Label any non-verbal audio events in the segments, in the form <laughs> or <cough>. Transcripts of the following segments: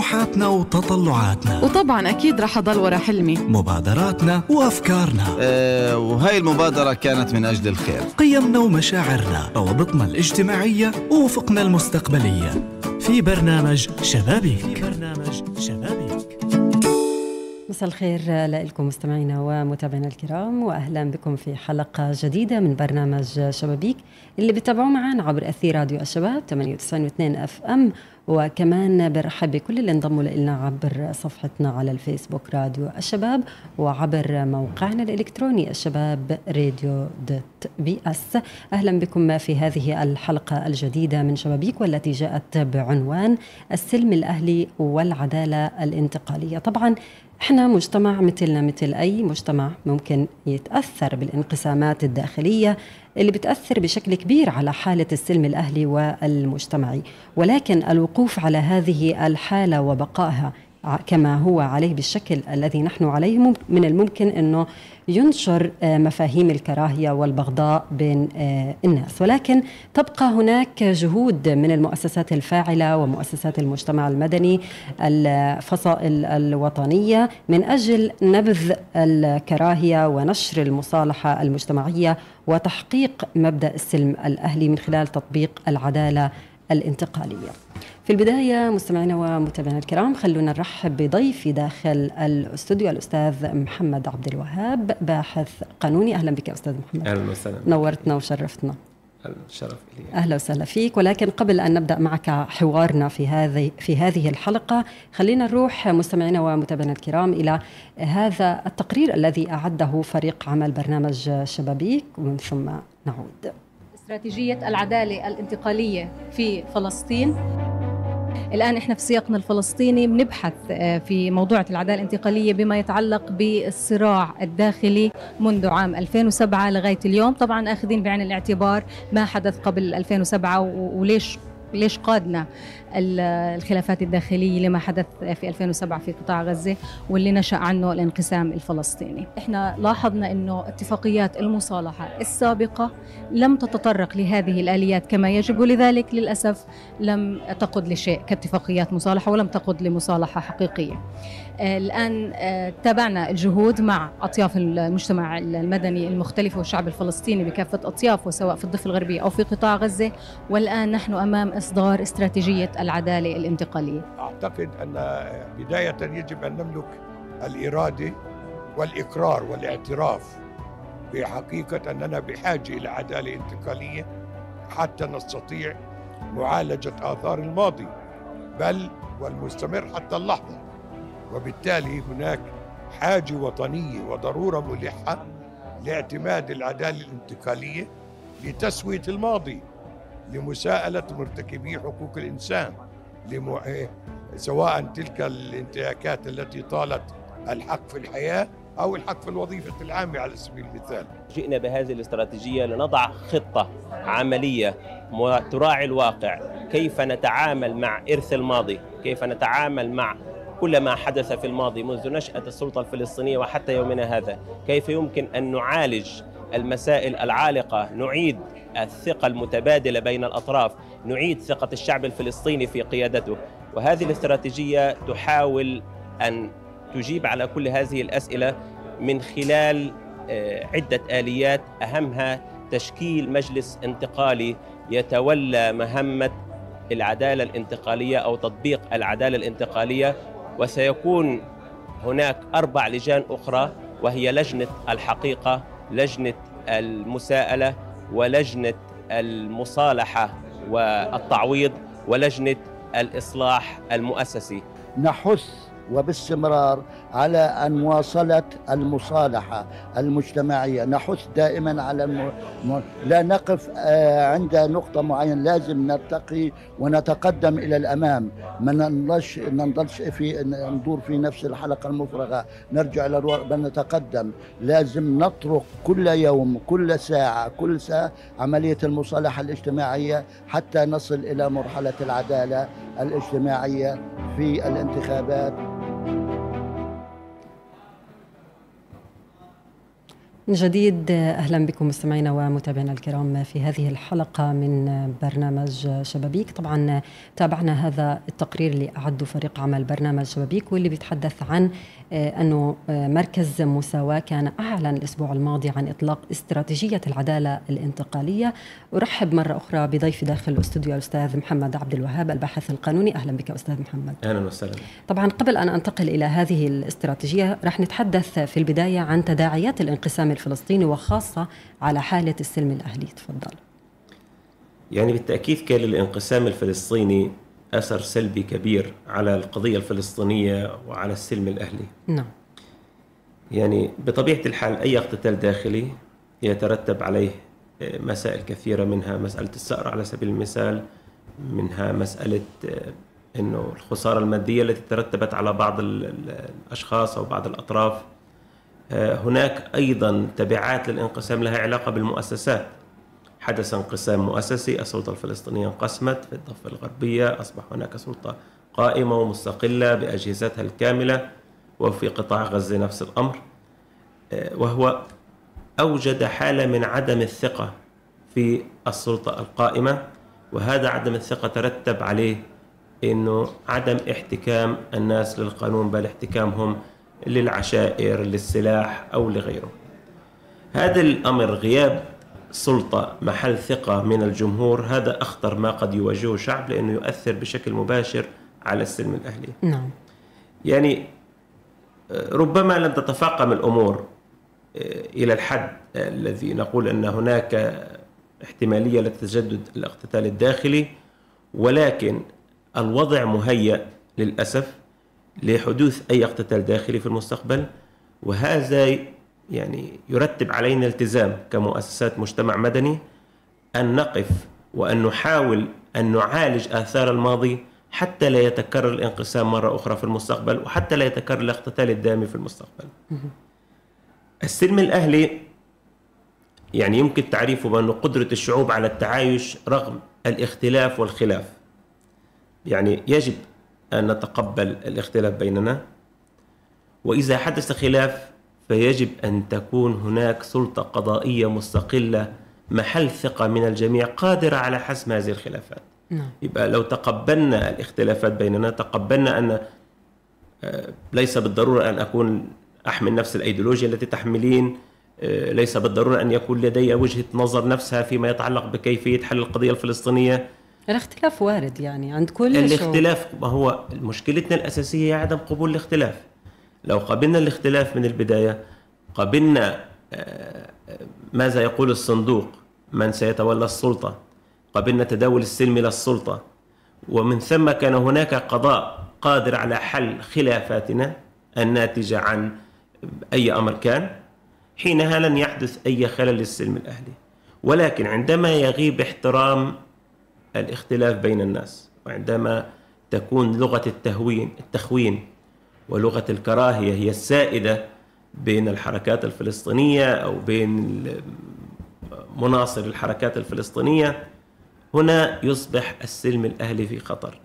طموحاتنا وتطلعاتنا. وطبعا أكيد رح أضل ورا حلمي. مبادراتنا وأفكارنا. أه وهي المبادرة كانت من أجل الخير. قيمنا ومشاعرنا روابطنا الاجتماعية ووفقنا المستقبلية. في برنامج شبابيك. في برنامج شبابيك. مساء الخير لكم مستمعينا ومتابعينا الكرام واهلا بكم في حلقة جديدة من برنامج شبابيك اللي بتابعوه معنا عبر أثير راديو الشباب 98.2 أف أم وكمان برحب بكل اللي انضموا لنا عبر صفحتنا على الفيسبوك راديو الشباب وعبر موقعنا الإلكتروني الشباب راديو dot PS. أهلا بكم في هذه الحلقة الجديدة من شبابيك والتي جاءت بعنوان السلم الأهلي والعدالة الانتقالية. طبعا إحنا مجتمع مثلنا مثل أي مجتمع ممكن يتأثر بالانقسامات الداخلية اللي بتأثر بشكل كبير على حالة السلم الأهلي والمجتمعي. ولكن الوقوف على هذه الحالة وبقائها كما هو عليه بالشكل الذي نحن عليه من الممكن إنه ينشر مفاهيم الكراهية والبغضاء بين الناس. ولكن تبقى هناك جهود من المؤسسات الفاعلة ومؤسسات المجتمع المدني الفصائل الوطنية من أجل نبذ الكراهية ونشر المصالحة المجتمعية وتحقيق مبدأ السلم الأهلي من خلال تطبيق العدالة الانتقالية. في البداية مستمعينا ومتابعينا الكرام خلونا نرحب بضيفي داخل الاستوديو الأستاذ محمد عبد الوهاب باحث قانوني أهلا بك أستاذ محمد. أهلا وسهلا. نورتنا وشرفتنا. الشرف لي. أهلا وسهلا فيك ولكن قبل أن نبدأ معك حوارنا في هذه في هذه الحلقة خلينا نروح مستمعينا ومتابعينا الكرام إلى هذا التقرير الذي أعده فريق عمل برنامج شبابيك ومن ثم نعود. استراتيجية العدالة الانتقالية في فلسطين. الآن إحنا في سياقنا الفلسطيني بنبحث في موضوع العدالة الانتقالية بما يتعلق بالصراع الداخلي منذ عام 2007 لغاية اليوم. طبعا أخذين بعين الاعتبار ما حدث قبل 2007 وليش ليش قادنا؟ الخلافات الداخلية لما حدث في 2007 في قطاع غزة واللي نشأ عنه الانقسام الفلسطيني. إحنا لاحظنا إنه اتفاقيات المصالحة السابقة لم تتطرق لهذه الآليات كما يجب ولذلك للأسف لم تقود لشيء كاتفاقيات مصالحة ولم تقود لمصالحة حقيقية. الآن تابعنا الجهود مع أطياف المجتمع المدني المختلف والشعب الفلسطيني بكافة أطيافه سواء في الضفة الغربية أو في قطاع غزة. والآن نحن أمام إصدار استراتيجية العدالة الانتقالية. أعتقد أن بداية يجب أن نملك الإرادة والإقرار والاعتراف بحقيقة أننا بحاجة إلى عدالة انتقالية حتى نستطيع معالجة آثار الماضي بل والمستمر حتى اللحظة. وبالتالي هناك حاجة وطنية وضرورة ملحة لاعتماد العدالة الانتقالية لتسوية الماضي لمساءلة مرتكبي حقوق الإنسان لمو... سواء تلك الانتهاكات التي طالت الحق في الحياة أو الحق في الوظيفة العامة على سبيل المثال. جئنا بهذه الاستراتيجية لنضع خطة عملية تراعي الواقع كيف نتعامل مع إرث الماضي كيف نتعامل مع كل ما حدث في الماضي منذ نشأة السلطة الفلسطينية وحتى يومنا هذا كيف يمكن أن نعالج المسائل العالقة؟ نعيد الثقة المتبادلة بين الأطراف نعيد ثقة الشعب الفلسطيني في قيادته. وهذه الاستراتيجية تحاول أن تجيب على كل هذه الأسئلة من خلال عدة آليات. أهمها تشكيل مجلس انتقالي يتولى مهمة العدالة الانتقالية أو تطبيق العدالة الانتقالية. وسيكون هناك أربع لجان أخرى وهي لجنة الحقيقة لجنة المساءلة ولجنة المصالحة والتعويض ولجنة الإصلاح المؤسسي. نحث وباستمرار على أن مواصلة المصالحة المجتمعية. نحث دائما على الم... لا نقف عند نقطة معينة. لازم نرتقي ونتقدم إلى الأمام. ما ننضلش ننضلش في ندور في نفس الحلقة المفرغة. نرجع إلى الورق بل نتقدم. لازم نطرق كل يوم كل ساعة كل ساعة عملية المصالحة الاجتماعية حتى نصل إلى مرحلة العدالة الاجتماعية في الانتخابات. من جديد أهلا بكم مستمعينا ومتابعينا الكرام في هذه الحلقة من برنامج شبابيك. طبعا تابعنا هذا التقرير اللي اعده فريق عمل برنامج شبابيك واللي بيتحدث عن آه، أنه آه، مركز مساواه كان أعلن الأسبوع الماضي عن إطلاق استراتيجية العدالة الانتقالية. أرحب مرة أخرى بضيفي داخل الاستوديو الأستاذ محمد عبد الوهاب الباحث القانوني. أهلا بك أستاذ محمد. أهلا وسهلا. طبعا قبل أن أنتقل إلى هذه الاستراتيجية راح نتحدث في البداية عن تداعيات الانقسام الفلسطيني وخاصة على حالة السلم الأهلي. تفضل. يعني بالتأكيد كان للانقسام الفلسطيني أثر سلبي كبير على القضية الفلسطينية وعلى السلم الأهلي. نعم. يعني بطبيعة الحال أي اقتتال داخلي يترتب عليه مسائل كثيرة منها مسألة الثأر على سبيل المثال منها مسألة إنه الخسارة المادية التي ترتبت على بعض الأشخاص أو بعض الأطراف. هناك أيضا تبعات للانقسام لها علاقة بالمؤسسات. حدث انقسام مؤسسي السلطة الفلسطينية انقسمت في الضفة الغربية أصبح هناك سلطة قائمة ومستقلة بأجهزتها الكاملة وفي قطاع غزة نفس الأمر وهو أوجد حالة من عدم الثقة في السلطة القائمة وهذا عدم الثقة ترتب عليه إنه عدم احتكام الناس للقانون بل احتكامهم للعشائر للسلاح أو لغيره. هذا الأمر غياب سلطة محل ثقة من الجمهور هذا أخطر ما قد يواجهه الشعب لأنه يؤثر بشكل مباشر على السلم الأهلي. نعم. يعني ربما لم تتفاقم الأمور إلى الحد الذي نقول أن هناك احتمالية لتجدد الاقتتال الداخلي ولكن الوضع مهيأ للأسف لحدوث أي اقتتال داخلي في المستقبل وهذا يعني يرتب علينا التزام كمؤسسات مجتمع مدني أن نقف وأن نحاول أن نعالج آثار الماضي حتى لا يتكرر الانقسام مرة أخرى في المستقبل وحتى لا يتكرر الاقتتال الدامي في المستقبل. السلم الأهلي يعني يمكن تعريفه بأنه قدرة الشعوب على التعايش رغم الاختلاف والخلاف. يعني يجب أن نتقبل الاختلاف بيننا. وإذا حدث خلاف فيجب أن تكون هناك سلطة قضائية مستقلة محل ثقة من الجميع قادرة على حسم هذه الخلافات. نعم. يبقى لو تقبلنا الاختلافات بيننا تقبلنا أن ليس بالضرورة أن أكون أحمل نفس الأيديولوجيا التي تحملين ليس بالضرورة أن يكون لدي وجهة نظر نفسها فيما يتعلق بكيفية حل القضية الفلسطينية. الاختلاف وارد يعني عند كل الاختلاف ما هو مشكلتنا الأساسية هي عدم قبول الاختلاف. لو قبلنا الاختلاف من البداية قبلنا ماذا يقول الصندوق؟ من سيتولى السلطة. قبلنا تداول السلم إلى السلطة. ومن ثم كان هناك قضاء قادر على حل خلافاتنا الناتجة عن أي أمر كان حينها لن يحدث أي خلل للسلم الأهلي. ولكن عندما يغيب احترام الاختلاف بين الناس وعندما تكون لغة التهوين التخوين ولغة الكراهية هي السائدة بين الحركات الفلسطينية أو بين مناصر الحركات الفلسطينية. هنا يصبح السلم الأهلي في خطر.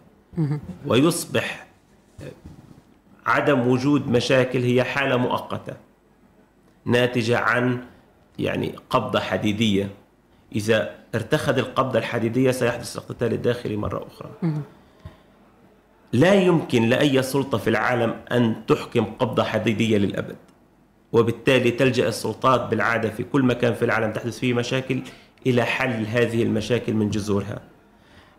ويصبح عدم وجود مشاكل هي حالة مؤقتة ناتجة عن يعني قبضة حديدية. إذا ارتخذ القبضة الحديدية سيحدث الاقتتال الداخلي مرة أخرى. لا يمكن لأي سلطة في العالم أن تحكم قبضة حديدية للأبد. وبالتالي تلجأ السلطات بالعادة في كل مكان في العالم تحدث فيه مشاكل إلى حل هذه المشاكل من جذورها.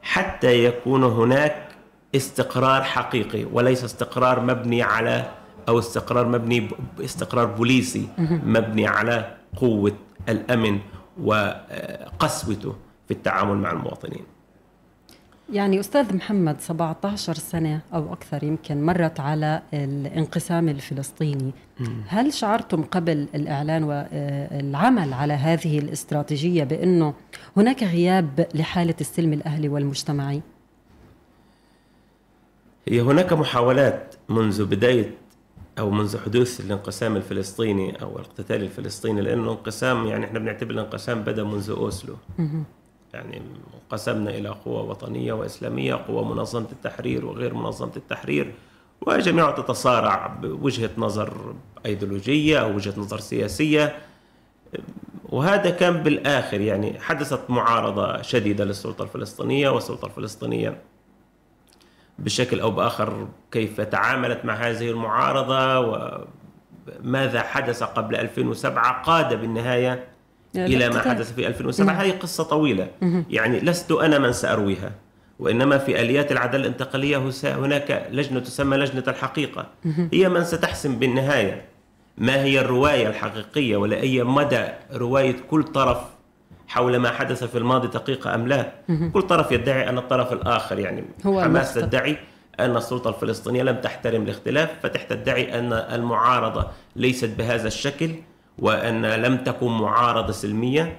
حتى يكون هناك استقرار حقيقي وليس استقرار مبني على أو استقرار مبني استقرار بوليسي مبني على قوة الأمن وقسوته في التعامل مع المواطنين. يعني أستاذ محمد 17 سنة أو أكثر يمكن مرت على الانقسام الفلسطيني. هل شعرتم قبل الإعلان والعمل على هذه الاستراتيجية بأنه هناك غياب لحالة السلم الأهلي والمجتمعي؟ هي هناك محاولات منذ بداية أو منذ حدوث الانقسام الفلسطيني أو الاقتتال الفلسطيني لأنه الانقسام يعني إحنا بنعتبر الانقسام بدأ منذ أوسلو. يعني انقسمنا إلى قوى وطنية وإسلامية قوى منظمة التحرير وغير منظمة التحرير وجميعها تتصارع بوجهة نظر أيديولوجية أو وجهة نظر سياسية. وهذا كان بالآخر يعني حدثت معارضة شديدة للسلطة الفلسطينية والسلطة الفلسطينية بشكل أو بآخر كيف تعاملت مع هذه المعارضة وماذا حدث قبل 2007 قاد بالنهاية إلى ما حدث في 2007 نعم. هذه قصة طويلة. يعني لست أنا من سأرويها وإنما في آليات العدالة الانتقالية هناك لجنة تسمى لجنة الحقيقة. هي من ستحسم بالنهاية. ما هي الرواية الحقيقية؟ ولا أي مدى رواية كل طرف حول ما حدث في الماضي دقيقة أم لا؟ كل طرف يدعي أن الطرف الآخر يعني هو حماس. تدعي أن السلطة الفلسطينية لم تحترم الاختلاف فتح تدعي أن المعارضة ليست بهذا الشكل. وأن لم تكن معارضة سلمية.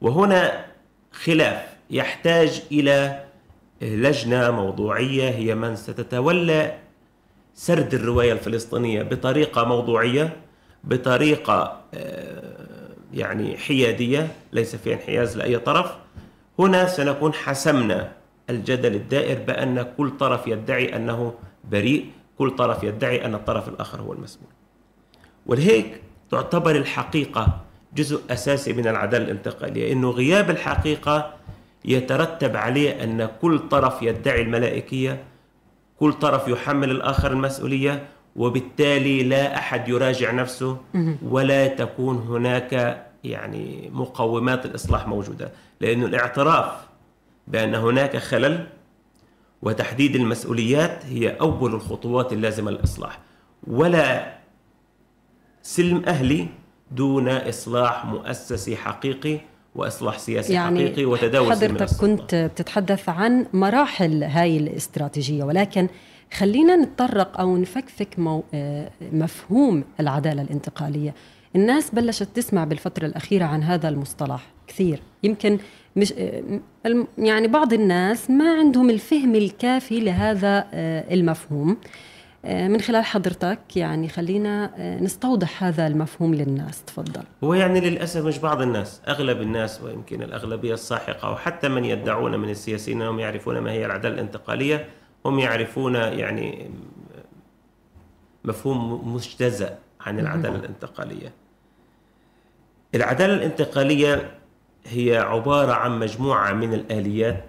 وهنا خلاف يحتاج إلى لجنة موضوعية هي من ستتولى سرد الرواية الفلسطينية بطريقة موضوعية بطريقة آه، يعني حيادية ليس فيها انحياز لأي طرف. هنا سنكون حسمنا الجدل الدائر بأن كل طرف يدعي أنه بريء كل طرف يدعي أن الطرف الآخر هو المسؤول ولهيك تعتبر الحقيقة جزء أساسي من العدالة الانتقالية إنه غياب الحقيقة يترتب عليه أن كل طرف يدعي الملائكية كل طرف يحمل الآخر المسؤولية وبالتالي لا أحد يراجع نفسه ولا تكون هناك يعني مقومات الإصلاح موجودة. لأن الاعتراف بأن هناك خلل وتحديد المسؤوليات هي أول الخطوات اللازمة للإصلاح. ولا سلم أهلي دون إصلاح مؤسسي حقيقي وإصلاح سياسي يعني حقيقي وتداول حضرتك. كنت بتتحدث عن مراحل هاي الاستراتيجية ولكن خلينا نتطرق أو نفكفك مو آه، مفهوم العدالة الانتقالية. الناس بلشت تسمع بالفترة الأخيرة عن هذا المصطلح كثير. يمكن مش آه، يعني بعض الناس ما عندهم الفهم الكافي لهذا آه، المفهوم. من خلال حضرتك يعني خلينا آه، نستوضح هذا المفهوم للناس. تفضل. هو يعني للأسف مش بعض الناس أغلب الناس ويمكن الأغلبية الساحقة وحتى من يدعون من السياسيين أنهم يعرفون ما هي العدالة الانتقالية هم يعرفون يعني مفهوم مجتزأ عن العدالة الانتقالية. العدالة الانتقالية هي عبارة عن مجموعة من الآليات.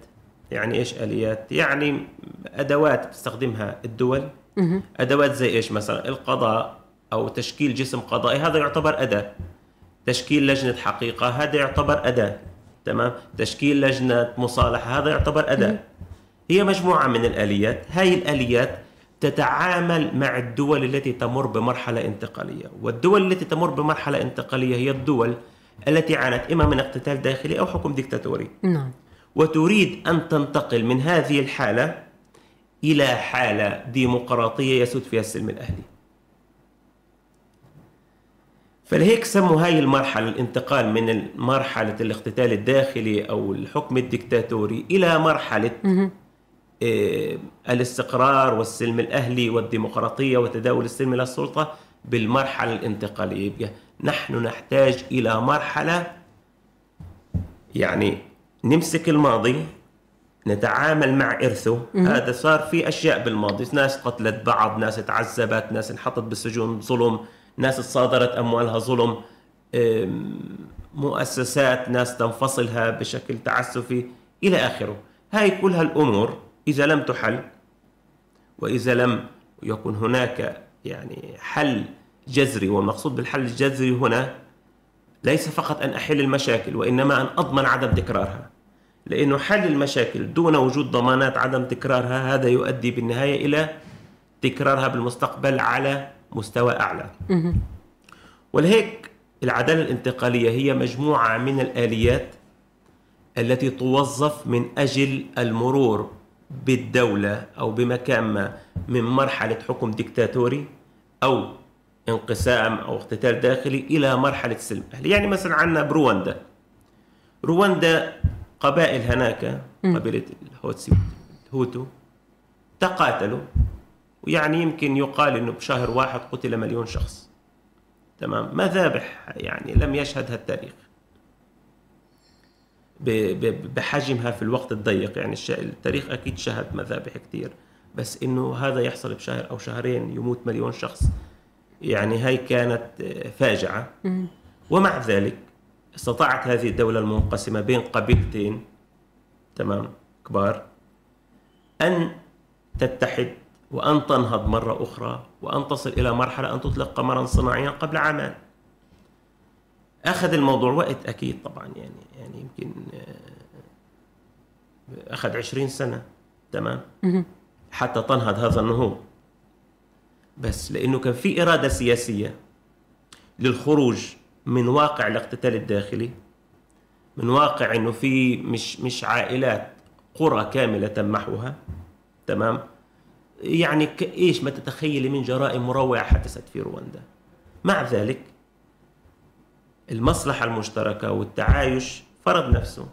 يعني إيش آليات؟ يعني أدوات تستخدمها الدول. أدوات زي إيش مثلا؟ القضاء أو تشكيل جسم قضائي هذا يعتبر أداة. تشكيل لجنة حقيقة هذا يعتبر أداة. تمام؟ تشكيل لجنة مصالحة هذا يعتبر أداة. هي مجموعة من الآليات. هاي الآليات تتعامل مع الدول التي تمر بمرحلة انتقالية. والدول التي تمر بمرحلة انتقالية هي الدول التي عانت إما من اقتتال داخلي أو حكم ديكتاتوري. نعم. وتريد أن تنتقل من هذه الحالة إلى حالة ديمقراطية يسود فيها السلم الأهلي فلهيك سموا هاي المرحلة الانتقال من مرحلة الاقتتال الداخلي أو الحكم الدكتاتوري إلى مرحلة آه، الاستقرار والسلم الأهلي والديمقراطية وتداول السلم إلى السلطة بالمرحلة الانتقالية. يبقى نحن نحتاج إلى مرحلة يعني نمسك الماضي نتعامل مع إرثه. هذا صار في أشياء بالماضي. ناس قتلت بعض ناس تعذبت ناس انحطت بالسجون ظلم ناس تصادرت أموالها ظلم. مؤسسات ناس تنفصلها بشكل تعسفي إلى آخره. هاي كل هالأمور إذا لم تحل وإذا لم يكن هناك يعني حل جذري والمقصود بالحل الجذري هنا ليس فقط أن أحل المشاكل وإنما أن أضمن عدم تكرارها. لأنه حل المشاكل دون وجود ضمانات عدم تكرارها هذا يؤدي بالنهاية إلى تكرارها بالمستقبل على مستوى أعلى. ولهيك العدالة الانتقالية هي مجموعة من الآليات التي توظف من أجل المرور بالدولة أو بمكان ما من مرحلة حكم ديكتاتوري أو انقسام أو اقتتال داخلي إلى مرحلة سلم. أهلي يعني مثلا عندنا برواندا رواندا قبائل هناك قبيلة التوتسي الهوتو تقاتلوا ويعني يمكن يقال إنه بشهر واحد قتل مليون شخص. تمام؟ مذابح يعني لم يشهدها التاريخ بحجمها في الوقت الضيق يعني التاريخ أكيد شهد مذابح كثير بس إنه هذا يحصل بشهر أو شهرين يموت مليون شخص يعني هاي كانت آه، فاجعة. ومع ذلك استطاعت هذه الدولة المنقسمة بين قبيلتين تمام؟ كبار. أن تتحد وأن تنهض مرة أخرى وأن تصل إلى مرحلة أن تطلق قمرا صناعيا قبل عامان أخذ الموضوع وقت أكيد طبعا يعني يعني يمكن آه، أخذ عشرين سنة تمام؟ حتى تنهض هذا النهوض. بس لأنه كان في إرادة سياسية للخروج من واقع الاقتتال الداخلي من واقع إنه في مش مش عائلات قرى كاملة تم محوها تمام؟ يعني إيش ما تتخيلي من جرائم مروعة حدثت في رواندا؟ مع ذلك المصلحة المشتركة والتعايش فرض نفسه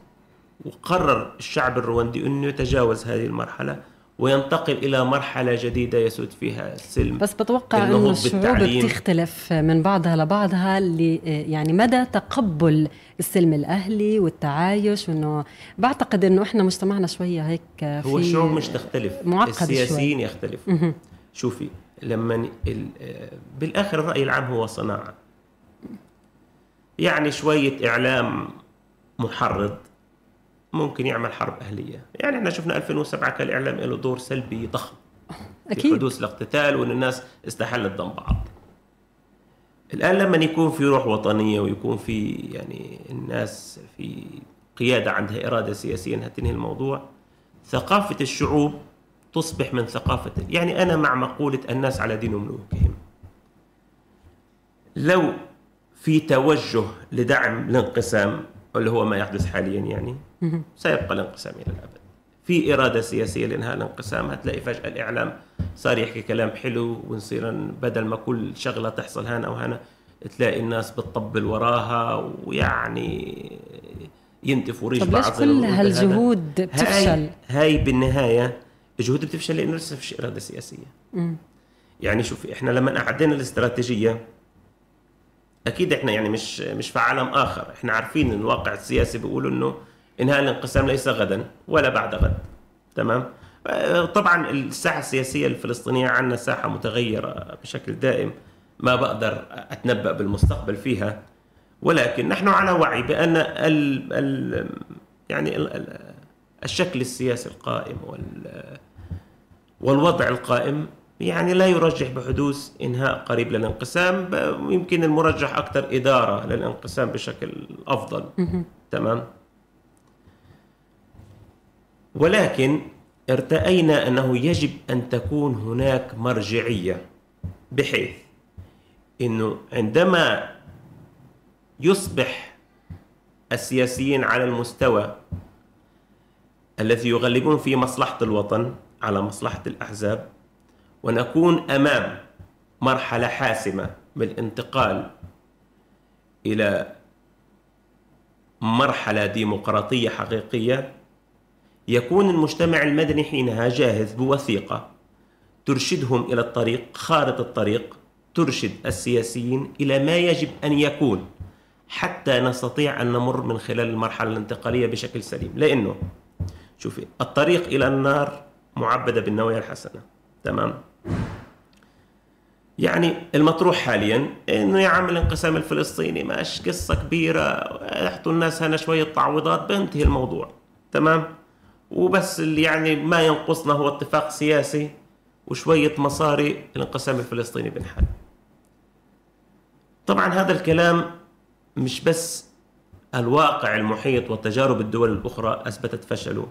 وقرر الشعب الرواندي إنه يتجاوز هذه المرحلة وينتقل إلى مرحلة جديدة يسود فيها السلم بس بتوقع إنه الشعوب. بتختلف من بعضها لبعضها اللي يعني مدى تقبل السلم الأهلي والتعايش وإنه بعتقد إنه إحنا مجتمعنا شوية هيك في هو الشعوب مش تختلف. معقد السياسيين يختلفوا مهم. شوفي لما ال- بالآخر الرأي العام هو صناعة. يعني شوية إعلام محرض. ممكن يعمل حرب أهلية. يعني إحنا شفنا 2007 كان الاعلام له دور سلبي ضخم. <laughs> في أكيد. حدوث الاقتتال وإن الناس استحلت دم بعض. الآن لما يكون في روح وطنية ويكون في يعني الناس في قيادة عندها إرادة سياسية إنها تنهي الموضوع ثقافة الشعوب تصبح من ثقافه يعني أنا مع مقولة الناس على دين ملوكهم لو في توجه لدعم الانقسام اللي هو ما يحدث حاليا يعني سيبقى الانقسام إلى الأبد. في إرادة سياسية لإنهاء الانقسام هتلاقي فجأة الإعلام صار يحكي كلام حلو ونصير بدل ما كل شغلة تحصل هنا أو هنا تلاقي الناس بتطبل وراها ويعني ينتفوا ريش طب ليش كل. هالجهود بتفشل؟ هاي, هاي بالنهاية الجهود بتفشل لأنه لسه فيش إرادة سياسية. يعني شوفي إحنا لما أعدينا الاستراتيجية أكيد إحنا يعني مش مش في عالم آخر. إحنا عارفين إن الواقع السياسي بيقول إنه إنهاء الانقسام ليس غدا ولا بعد غد. تمام؟ آه، طبعا الساحة السياسية الفلسطينية عندنا ساحة متغيرة بشكل دائم ما بقدر أتنبأ بالمستقبل فيها. ولكن نحن على وعي بأن ال ال يعني ال ال الشكل السياسي القائم وال والوضع القائم يعني لا يرجح بحدوث إنهاء قريب للانقسام يمكن المرجح أكثر إدارة للانقسام بشكل أفضل. تمام؟ ولكن ارتأينا أنه يجب أن تكون هناك مرجعية بحيث إنه عندما يصبح السياسيين على المستوى الذي يغلبون فيه مصلحة الوطن على مصلحة الأحزاب ونكون أمام مرحلة حاسمة بالانتقال إلى مرحلة ديمقراطية حقيقية يكون المجتمع المدني حينها جاهز بوثيقة ترشدهم إلى الطريق خارطة الطريق ترشد السياسيين إلى ما يجب أن يكون حتى نستطيع أن نمر من خلال المرحلة الانتقالية بشكل سليم. لأنه شوفي الطريق إلى النار معبدة بالنوايا الحسنة. تمام؟ يعني المطروح حاليا إنه يا عم الانقسام الفلسطيني ماش قصة كبيرة يحطوا الناس هنا شوية تعويضات بينتهي الموضوع تمام؟ وبس اللي يعني ما ينقصنا هو اتفاق سياسي وشوية مصاري الانقسام الفلسطيني بنحل طبعا هذا الكلام مش بس الواقع المحيط وتجارب الدول الأخرى أثبتت فشله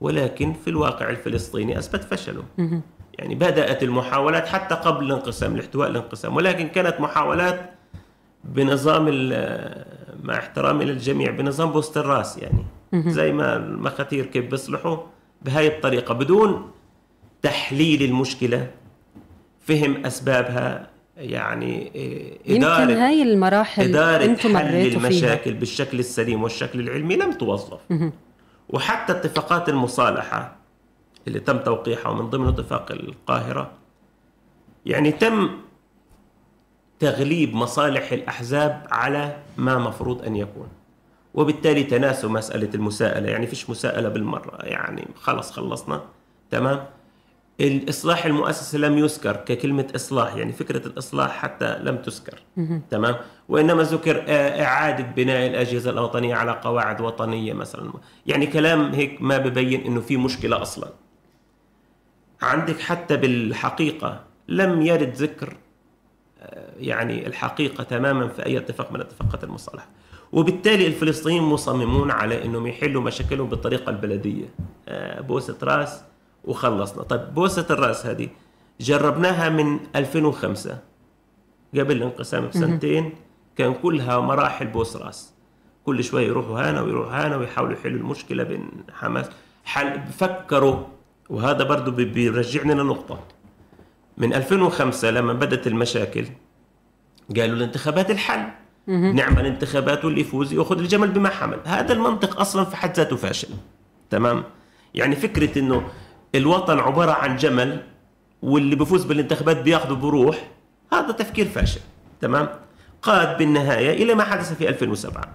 ولكن في الواقع الفلسطيني أثبت فشله. يعني بدأت المحاولات حتى قبل الانقسام لاحتواء الانقسام ولكن كانت محاولات بنظام ال- مع احترامي للجميع بنظام بوست الرأس يعني. زي ما المخاتير كيف بيصلحوا بهاي الطريقة بدون تحليل المشكلة فهم أسبابها يعني إيه، يمكن إدارة هاي المراحل إدارة أنتم حل مريتوا فيها. المشاكل بالشكل السليم والشكل العلمي لم توظف. وحتى اتفاقات المصالحة اللي تم توقيعها ومن ضمن اتفاق القاهرة. يعني تم تغليب مصالح الأحزاب على ما مفروض أن يكون. وبالتالي تناسوا مسألة المساءلة. يعني فيش مساءلة بالمرة. يعني خلص خلصنا. تمام؟ الإصلاح المؤسسي لم يذكر ككلمة إصلاح. يعني فكرة الإصلاح حتى لم تذكر. تمام؟ وإنما ذكر إعادة بناء الأجهزة الوطنية على قواعد وطنية مثلا. يعني كلام هيك ما ببين إنه في مشكلة أصلا. عندك حتى بالحقيقة لم يرد ذكر آه، يعني الحقيقة تماما في أي اتفاق من اتفاقات المصالحة. وبالتالي الفلسطينيين مصممون على إنهم يحلوا مشاكلهم بالطريقة البلدية. آه، بوسة رأس وخلصنا. طيب بوسة الرأس هذه جربناها من 2005 قبل الانقسام بسنتين. كان كلها مراحل بوس رأس. كل شوي يروحوا هنا ويروحوا هنا ويحاولوا يحلوا المشكلة بين حماس. حل فكروا وهذا برضه بي- بيرجعنا لنقطة. من 2005 لما بدت المشاكل قالوا الانتخابات الحل. نعمل انتخابات واللي يفوز ياخذ الجمل بما حمل. هذا المنطق أصلا في حد ذاته فاشل. تمام؟ يعني فكرة إنه الوطن عبارة عن جمل واللي بيفوز بالانتخابات بياخذه بروح هذا تفكير فاشل. تمام؟ قاد بالنهاية إلى ما حدث في 2007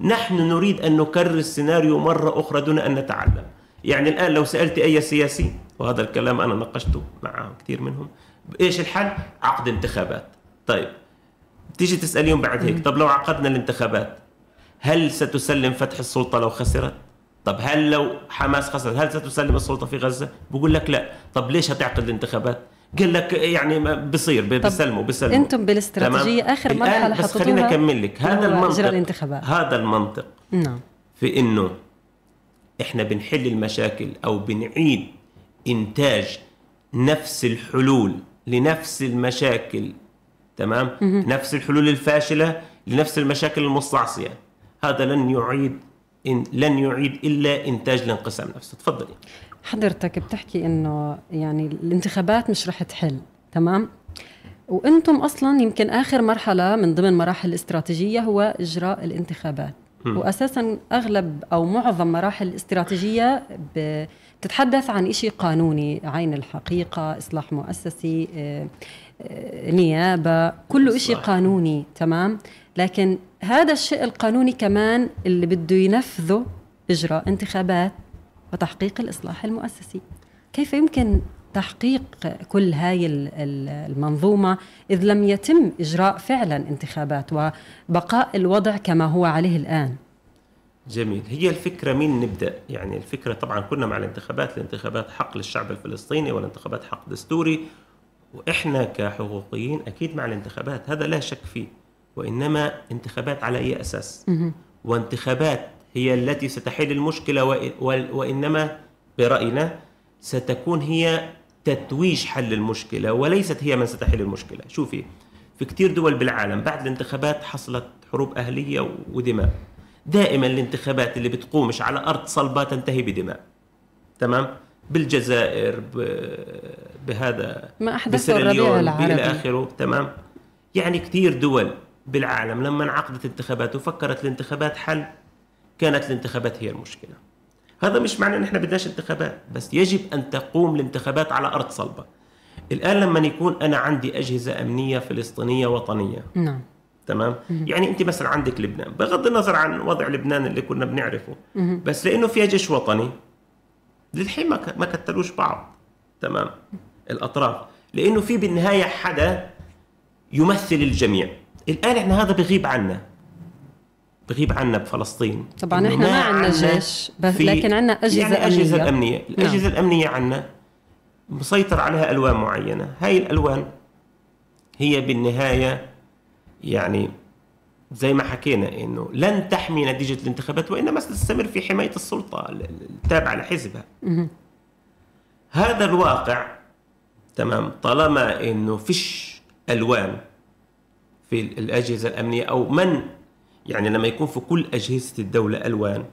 نحن نريد أن نكرر السيناريو مرة أخرى دون أن نتعلم. يعني الآن لو سألت أي سياسي وهذا الكلام أنا ناقشته مع كثير منهم إيش الحل؟ عقد انتخابات. طيب تيجي تساليهم بعد هيك طب لو عقدنا الانتخابات هل ستسلم فتح السلطة لو خسرت؟ طب هل لو حماس خسرت هل ستسلم السلطة في غزة؟ بقول لك لا. طب ليش هتعقد الانتخابات؟ قال لك يعني ما بصير بيسلموا بيسلموا أنتم بالاستراتيجية تمام؟ آخر الآن مرحله بس خليني حطيتوها أكمل لك. هذا المنطق هذا المنطق نعم. في إنه إحنا بنحل المشاكل أو بنعيد إنتاج نفس الحلول لنفس المشاكل تمام؟ نفس الحلول الفاشلة لنفس المشاكل المستعصية. هذا لن يعيد إن لن يعيد إلا إنتاج الانقسام نفسه. تفضلي. حضرتك بتحكي إنه يعني الانتخابات مش رح تحل تمام؟ وإنتم أصلا يمكن آخر مرحلة من ضمن مراحل الاستراتيجيه هو إجراء الانتخابات. واساسا أغلب أو معظم مراحل الاستراتيجيه بتتحدث عن شيء قانوني عين الحقيقة إصلاح مؤسسي آه، آه، نيابة كله شيء. قانوني تمام؟ لكن هذا الشيء القانوني كمان اللي بده ينفذه إجراء انتخابات وتحقيق الإصلاح المؤسسي. كيف يمكن تحقيق كل هاي ال- ال- المنظومة إذ لم يتم إجراء فعلا انتخابات وبقاء الوضع كما هو عليه الآن. جميل. هي الفكرة مين نبدأ؟ يعني الفكرة طبعا كنا مع الانتخابات الانتخابات حق للشعب الفلسطيني والانتخابات حق دستوري وإحنا كحقوقيين أكيد مع الانتخابات هذا لا شك فيه وإنما انتخابات على أي أساس؟ وانتخابات هي التي ستحل المشكلة وإنما برأينا ستكون هي تتويج حل المشكلة وليست هي من ستحل المشكلة. شوفي في كتير دول بالعالم بعد الانتخابات حصلت حروب أهلية ودماء. دائما الانتخابات اللي بتقومش على أرض صلبة تنتهي بدماء. تمام؟ بالجزائر ب- بهذا ما بسيراليون، الربيع العربي. إلى آخره. تمام؟ يعني كثير دول بالعالم لما انعقدت انتخابات وفكرت الانتخابات حل كانت الانتخابات هي المشكلة. هذا مش معنى إن إحنا بدناش انتخابات بس يجب أن تقوم الانتخابات على أرض صلبة. الآن لما يكون أنا عندي أجهزة أمنية فلسطينية وطنية. نعم. تمام؟ يعني أنت مثلا عندك لبنان بغض النظر عن وضع لبنان اللي كنا بنعرفه بس لأنه فيها جيش وطني للحين ما كتلوش بعض. تمام؟ الأطراف. لأنه في بالنهاية حدا يمثل الجميع. الآن إحنا هذا بغيب عنا. بغيب عنا بفلسطين. طبعا إحنا ما عندنا جيش بس لكن عندنا اجهزه يعني أجهزة أمنية. الامنيه الأجهزة الأمنية عنا مسيطر عليها ألوان معينة. هاي الألوان هي بالنهاية يعني زي ما حكينا إنه لن تحمي نتيجة الانتخابات وإنما ستستمر في حماية السلطة ال- ال- التابعة لحزبها. هذا الواقع تمام طالما إنه فيش ألوان في ال- الأجهزة الأمنية أو من يعني لما يكون في كل أجهزة الدولة ألوان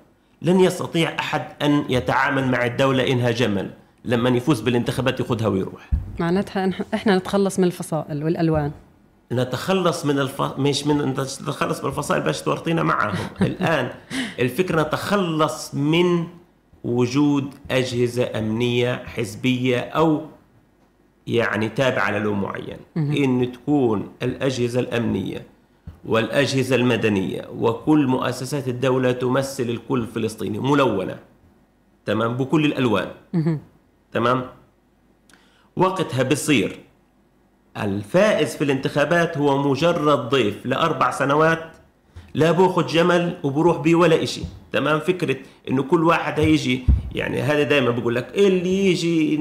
لن يستطيع أحد أن يتعامل مع الدولة إنها جمل. لما يفوز بالانتخابات ياخذها ويروح. معناتها إحنا نتخلص من الفصائل والألوان. نتخلص من الف... مش من نتخلص من الفصائل باش تورطينا معهم <laughs> الآن الفكرة نتخلص من وجود أجهزة أمنية حزبية أو يعني تابعة للون معين. إن تكون الأجهزة الأمنية والأجهزة المدنية وكل مؤسسات الدولة تمثل الكل الفلسطيني ملونة. تمام؟ بكل الألوان. تمام؟ وقتها بصير الفائز في الانتخابات هو مجرد ضيف لأربع سنوات لا بأخذ جمل وبروح بيه ولا إشي. تمام؟ فكرة إنه كل واحد هيجي يعني هذا دائما بقول لك اللي يجي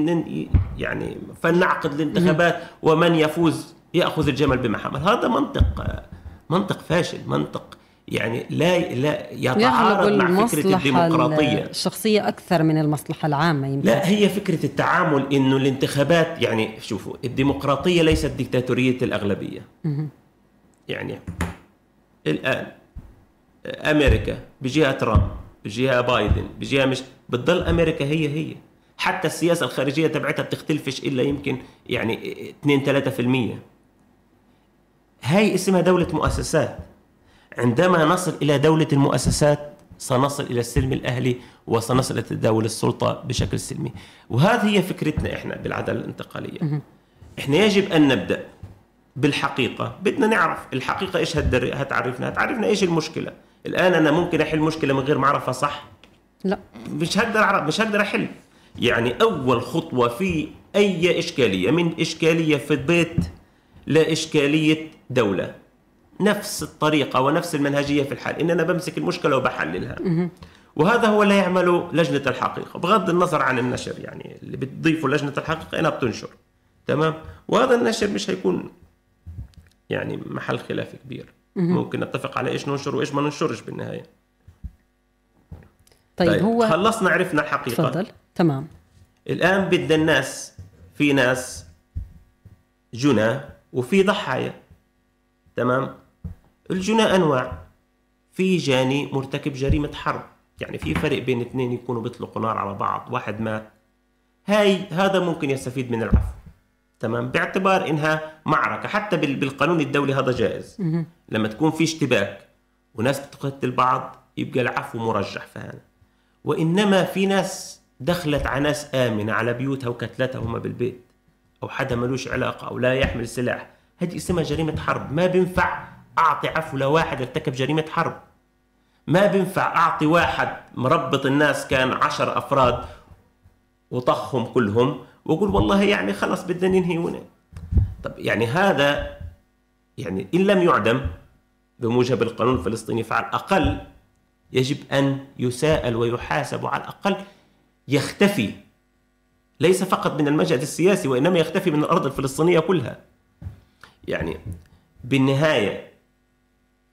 يعني فلنعقد الانتخابات ومن يفوز يأخذ الجمل بمحمل هذا منطق. منطق فاشل منطق يعني لا لا يتعارض مع فكرة المصلحة الديمقراطية. الشخصية أكثر من المصلحة العامة يمكن. لا هي فكرة التعامل إنه الانتخابات يعني شوفوا الديمقراطية ليست ديكتاتورية الأغلبية. يعني الآن أمريكا بجهة ترامب بجهة بايدن بجهة مش بتضل أمريكا هي هي. حتى السياسة الخارجية تبعتها بتختلفش إلا يمكن يعني 2 3% هاي اسمها دولة مؤسسات. عندما نصل إلى دولة المؤسسات سنصل إلى السلم الأهلي وسنصل إلى تداول السلطة بشكل سلمي. وهذه هي فكرتنا إحنا بالعدالة الانتقالية. إحنا يجب أن نبدأ بالحقيقة. بدنا نعرف الحقيقة إيش هتدر- هتعرفنا. هتعرفنا إيش المشكلة. الآن أنا ممكن أحل مشكلة من غير ما أعرفها صح؟ لا. مش هقدر أعرف مش هقدر أحل. يعني أول خطوة في أي إشكالية من إشكالية في البيت لإشكالية دولة. نفس الطريقة ونفس المنهجية في الحل إن أنا بمسك المشكلة وبحللها وهذا هو اللي يعمله لجنة الحقيقة. بغض النظر عن النشر يعني. اللي بتضيفه لجنة الحقيقة إنها بتنشر. تمام؟ وهذا النشر مش هيكون يعني محل خلاف كبير. ممكن نتفق على إيش ننشر وإيش ما ننشرش بالنهاية. طيب, هو خلصنا عرفنا الحقيقة تفضل. تمام. الآن بدنا الناس في ناس جنى وفي ضحايا. تمام؟ الجنى أنواع. في جاني مرتكب جريمة حرب. يعني في فرق بين اثنين يكونوا بيطلقوا نار على بعض واحد مات. هاي هذا ممكن يستفيد من العفو. تمام؟ باعتبار إنها معركة. حتى بال- بالقانون الدولي هذا جائز. لما تكون في اشتباك وناس بتقتل بعض يبقى العفو مرجح في هذا وإنما في ناس دخلت على ناس آمنة على بيوتها وكتلتها هم بالبيت. أو حدا ملوش علاقة أو لا يحمل سلاح هذه اسمها جريمة حرب. ما بينفع أعطي عفو لواحد ارتكب جريمة حرب. ما بينفع أعطي واحد مربط الناس كان عشر أفراد وطخهم كلهم وأقول والله يعني خلص بدنا ننهي هنا. طب يعني هذا يعني إن لم يعدم بموجب القانون الفلسطيني فعلى الأقل يجب أن يساءل ويحاسب وعلى الأقل يختفي ليس فقط من المشهد السياسي وإنما يختفي من الأرض الفلسطينية كلها. يعني بالنهاية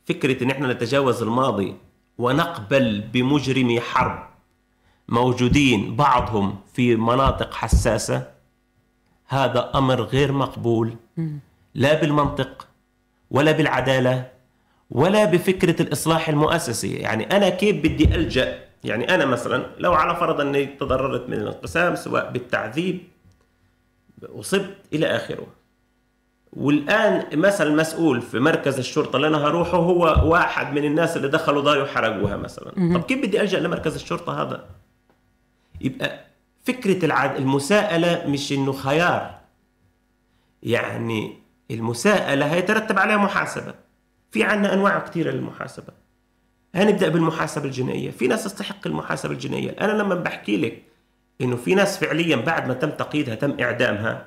فكرة إن إحنا نتجاوز الماضي ونقبل بمجرمي حرب موجودين بعضهم في مناطق حساسة هذا أمر غير مقبول. لا بالمنطق ولا بالعدالة ولا بفكرة الإصلاح المؤسسي. يعني أنا كيف بدي ألجأ يعني أنا مثلا لو على فرض أني تضررت من الانقسام سواء بالتعذيب اصبت إلى آخره. والآن مثلا مسؤول في مركز الشرطة اللي أنا هروحه هو واحد من الناس اللي دخلوا داري وحرقوها مثلا. طب كيف بدي ألجأ لمركز الشرطة هذا؟ يبقى فكرة العد... المساءلة مش إنه خيار. يعني المساءلة هيترتب عليها محاسبة. في عنا أنواع كثيره للمحاسبة. هنبدأ بالمحاسبة الجنائية. في ناس تستحق المحاسبة الجنائية. أنا لما بحكي لك إنه في ناس فعليا بعد ما تم تقييدها تم إعدامها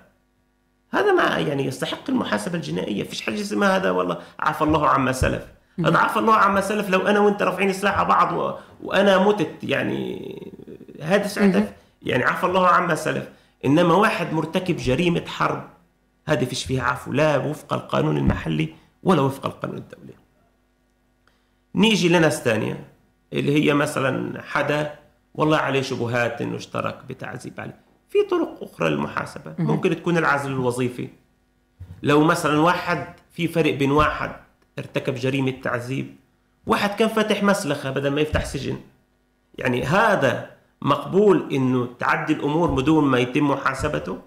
هذا ما يعني يستحق المحاسبة الجنائية. فيش حاجة اسمها هذا والله. عفى الله عما سلف. هذا عفى الله عما سلف لو أنا وأنت رافعين سلاح على بعض و... وأنا متت يعني هذا ساعتها. يعني عفى الله عما سلف. إنما واحد مرتكب جريمة حرب هذه فيش فيها عفو. لا وفق القانون المحلي ولا وفق القانون الدولي. نيجي لناس ثانية اللي هي مثلا حدا والله عليه شبهات إنه اشترك بتعذيب عليه. في طرق أخرى للمحاسبة. ممكن تكون العزل الوظيفي. لو مثلا واحد في فرق بين واحد ارتكب جريمة تعذيب واحد كان فاتح مسلخة بدل ما يفتح سجن. يعني هذا مقبول إنه تعدي الأمور بدون ما يتم محاسبته؟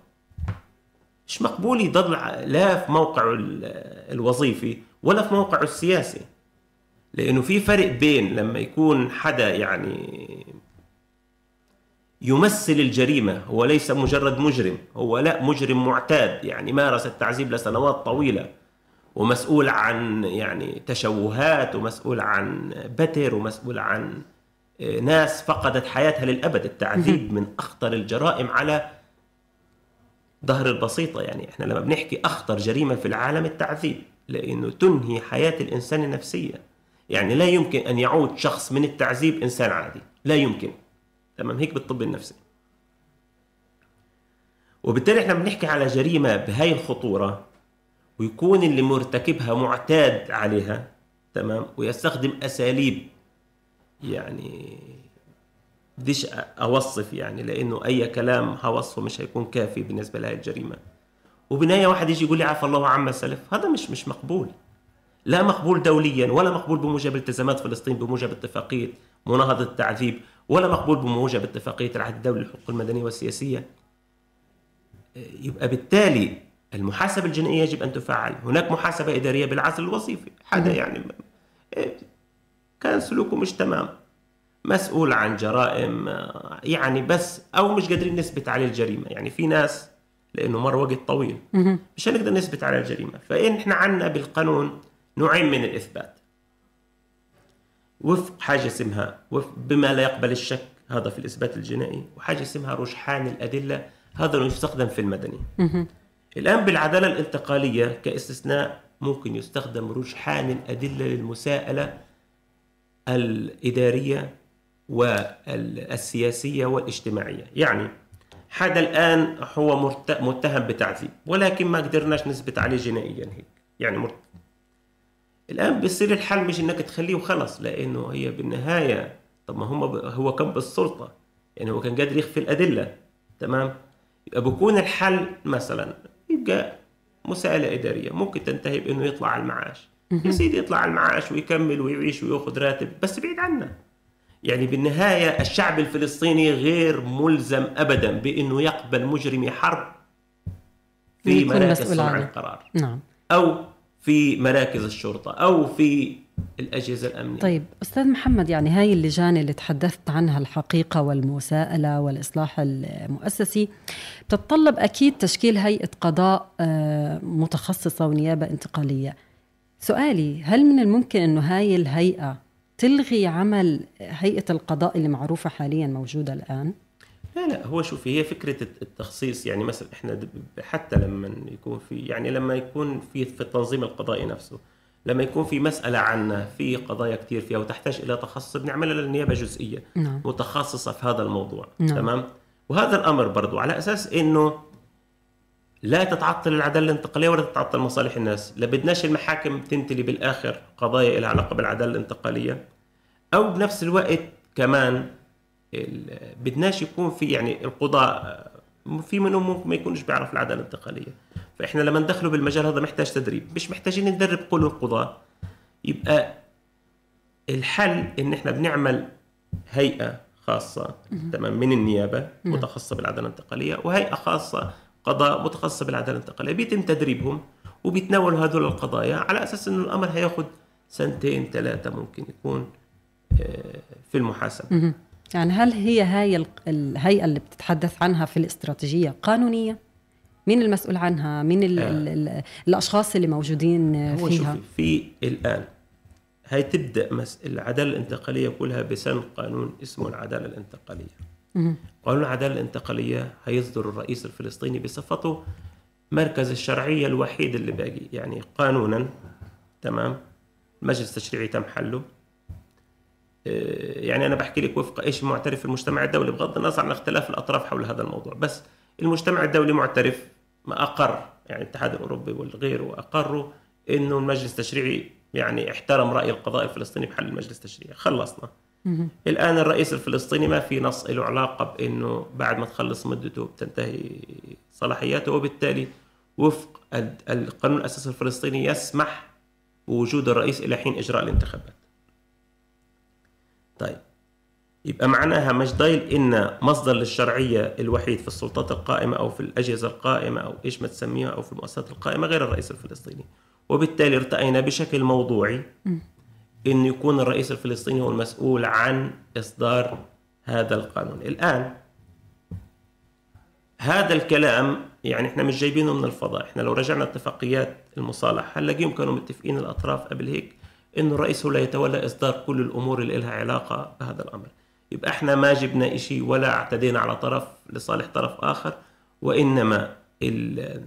مش مقبول يضل لا في موقعه ال- الوظيفي ولا في موقعه السياسي. لأنه في فرق بين لما يكون حدا يعني يمثل الجريمة هو ليس مجرد مجرم هو لا مجرم معتاد يعني مارس التعذيب لسنوات طويلة ومسؤول عن يعني تشوهات ومسؤول عن بتر ومسؤول عن آه، ناس فقدت حياتها للأبد. التعذيب من أخطر الجرائم على ظهر البسيطة. يعني إحنا لما بنحكي أخطر جريمة في العالم التعذيب لأنه تنهي حياة الإنسان النفسية. يعني لا يمكن أن يعود شخص من التعذيب إنسان عادي. لا يمكن. تمام؟ هيك بالطب النفسي. وبالتالي إحنا بنحكي على جريمة بهاي الخطورة ويكون اللي مرتكبها معتاد عليها تمام؟ ويستخدم أساليب يعني بديش أوصف يعني لأنه أي كلام هوصفه مش هيكون كافي بالنسبة لهي الجريمة. وبنهاية واحد يجي يقول لي عفى الله عما سلف. هذا مش مش مقبول. لا مقبول دوليا ولا مقبول بموجب التزامات فلسطين بموجب اتفاقية مناهضة التعذيب ولا مقبول بموجب اتفاقية العهد الدولي للحقوق المدنية والسياسية. يبقى بالتالي المحاسبة الجنائية يجب أن تفعل. هناك محاسبة إدارية بالعزل الوظيفي. حدا يعني كان سلوكه مش تمام مسؤول عن جرائم يعني بس أو مش قادرين نثبت عليه الجريمة. يعني في ناس لأنه مر وقت طويل. مش هنقدر نثبت على الجريمة. فإن إحنا عنا بالقانون نوعين من الإثبات. وفق حاجة اسمها وفق بما لا يقبل الشك هذا في الإثبات الجنائي وحاجة اسمها رجحان الأدلة هذا يستخدم في المدني. الآن بالعدالة الانتقالية كاستثناء ممكن يستخدم رجحان الأدلة للمساءلة الإدارية والسياسية والاجتماعية. يعني حدا الآن هو متهم بتعذيب ولكن ما قدرناش نثبت عليه جنائيا هيك. يعني الآن بيصير الحل مش إنك تخليه وخلص لأنه هي بالنهاية طب ما هم هو كان بالسلطة يعني هو كان قادر يخفي الأدلة تمام؟ يبقى بكون الحل مثلا يبقى مساءلة إدارية ممكن تنتهي بأنه يطلع على المعاش. يا سيدي يطلع على المعاش ويكمل ويعيش ويأخذ راتب بس بعيد عنا يعني بالنهاية الشعب الفلسطيني غير ملزم أبدا بأنه يقبل مجرمي حرب في مراكز صنع القرار. نعم. أو في مراكز الشرطة أو في الأجهزة الأمنية طيب أستاذ محمد يعني هاي اللجان اللي تحدثت عنها الحقيقة والمساءلة والإصلاح المؤسسي تتطلب أكيد تشكيل هيئة قضاء آه، متخصصة ونيابة انتقالية سؤالي هل من الممكن أنه هاي الهيئة تلغي عمل هيئة القضاء اللي معروفة حاليا موجودة الآن؟ لا لا هو شوفي هي فكرة التخصيص يعني مثلا إحنا حتى لما يكون في يعني لما يكون في في التنظيم القضائي نفسه لما يكون في مسألة عنا في قضايا كثير فيها وتحتاج إلى تخصص بنعملها للنيابة جزئية نعم. متخصصة في هذا الموضوع نعم. تمام وهذا الأمر برضو على أساس إنه لا تتعطل العدالة الانتقالية ولا تتعطل مصالح الناس لا بدناش المحاكم تنتلي بالآخر قضايا لها علاقة بالعدالة الانتقالية أو بنفس الوقت كمان بدناش يكون في يعني القضاء في منهم ممكن ما يكونش بيعرف العدالة الانتقالية. فإحنا لما ندخله بالمجال هذا محتاج تدريب. مش محتاجين ندرب كل القضاة يبقى الحل إن إحنا بنعمل هيئة خاصة تمام من النيابة متخصصة بالعدالة الانتقالية وهيئة خاصة قضاء متخصصة بالعدالة الانتقالية. بيتم تدريبهم وبيتناولوا هذول القضايا على أساس إنه الأمر هياخذ سنتين ثلاثة ممكن يكون آه، في المحاسبة. يعني هل هي هاي الهيئة اللي بتتحدث عنها في الاستراتيجية قانونية؟ مين المسؤول عنها؟ مين ال آه. ال ال الأشخاص اللي موجودين هو فيها؟ في الآن هاي تبدأ مس... العدالة الانتقالية كلها بسن قانون اسمه العدالة الانتقالية مم. قانون العدالة الانتقالية هيصدر الرئيس الفلسطيني بصفته مركز الشرعية الوحيد اللي باقي يعني قانونا تمام مجلس تشريعي تم حله يعني أنا بحكي لك وفق إيش معترف في المجتمع الدولي بغض النظر عن اختلاف الأطراف حول هذا الموضوع بس المجتمع الدولي معترف ما أقر يعني الاتحاد الأوروبي والغيره اقروا إنه المجلس التشريعي يعني احترم رأي القضاء الفلسطيني بحل المجلس التشريعي. خلصنا. الآن الرئيس الفلسطيني ما في نص له علاقة بإنه بعد ما تخلص مدته بتنتهي صلاحياته وبالتالي وفق القانون الأساسي الفلسطيني يسمح بوجود الرئيس إلى حين إجراء الانتخابات. طيب. يبقى معناها مش ضايل إن مصدر للشرعية الوحيد في السلطات القائمة أو في الأجهزة القائمة أو إيش ما تسميها أو في المؤسسات القائمة غير الرئيس الفلسطيني. وبالتالي ارتأينا بشكل موضوعي أن يكون الرئيس الفلسطيني هو المسؤول عن إصدار هذا القانون. الآن هذا الكلام يعني إحنا مش جايبينه من الفضاء. إحنا لو رجعنا اتفاقيات المصالحة هنلاقيهم كانوا متفقين الأطراف قبل هيك. انه الرئيس هو لا يتولى إصدار كل الأمور اللي لها علاقة بهذا الأمر. يبقى إحنا ما جبنا شيء ولا اعتدينا على طرف لصالح طرف آخر وإنما ال-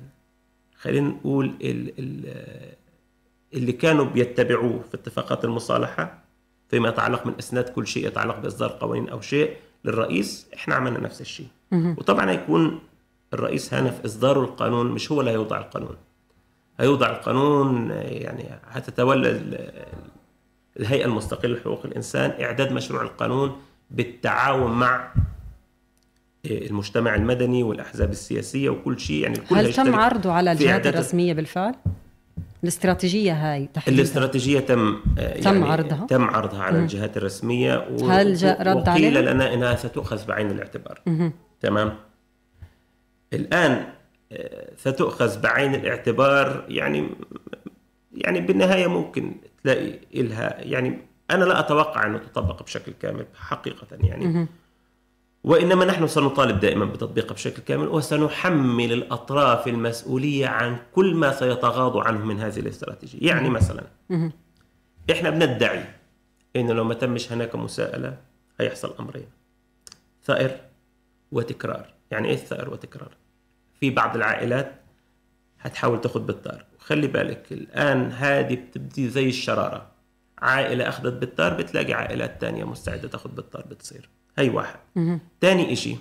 خلينا نقول ال- ال- اللي كانوا بيتبعوه في اتفاقات المصالحة فيما يتعلق من إسناد كل شيء يتعلق بإصدار قوانين أو شيء للرئيس إحنا عملنا نفس الشيء. وطبعا هيكون الرئيس هنا في اصداره القانون مش هو اللي هيوضع القانون. هيوضع القانون يعني هتتولى ال- الهيئة المستقلة لحقوق الإنسان إعداد مشروع القانون بالتعاون مع المجتمع المدني والأحزاب السياسية وكل شيء يعني الكل هل تم عرضه على الجهات إعداد- الرسمية بالفعل؟ الاستراتيجية هاي تحديدا الاستراتيجية تم آه، تم يعني عرضها؟ تم عرضها على الجهات الرسمية و... هل جاء رد وقيل عليها؟ لنا إنها ستؤخذ بعين الاعتبار تمام الآن آه، ستؤخذ بعين الاعتبار يعني يعني بالنهاية ممكن تلاقي لها يعني أنا لا أتوقع أنه تطبق بشكل كامل حقيقة يعني. وإنما نحن سنطالب دائما بتطبيقها بشكل كامل وسنحمل الأطراف المسؤولية عن كل ما سيتغاضوا عنه من هذه الاستراتيجية، يعني مثلا إحنا بندعي إنه لو ما تمش هناك مساءلة هيحصل أمرين ثأر وتكرار، يعني إيه الثأر وتكرار؟ في بعض العائلات هتحاول تاخذ بالطار، وخلي بالك الآن هذه بتبدي زي الشرارة. عائلة أخذت بالطار بتلاقي عائلات تانية مستعدة تاخذ بالطار بتصير. هي واحد. تاني إشي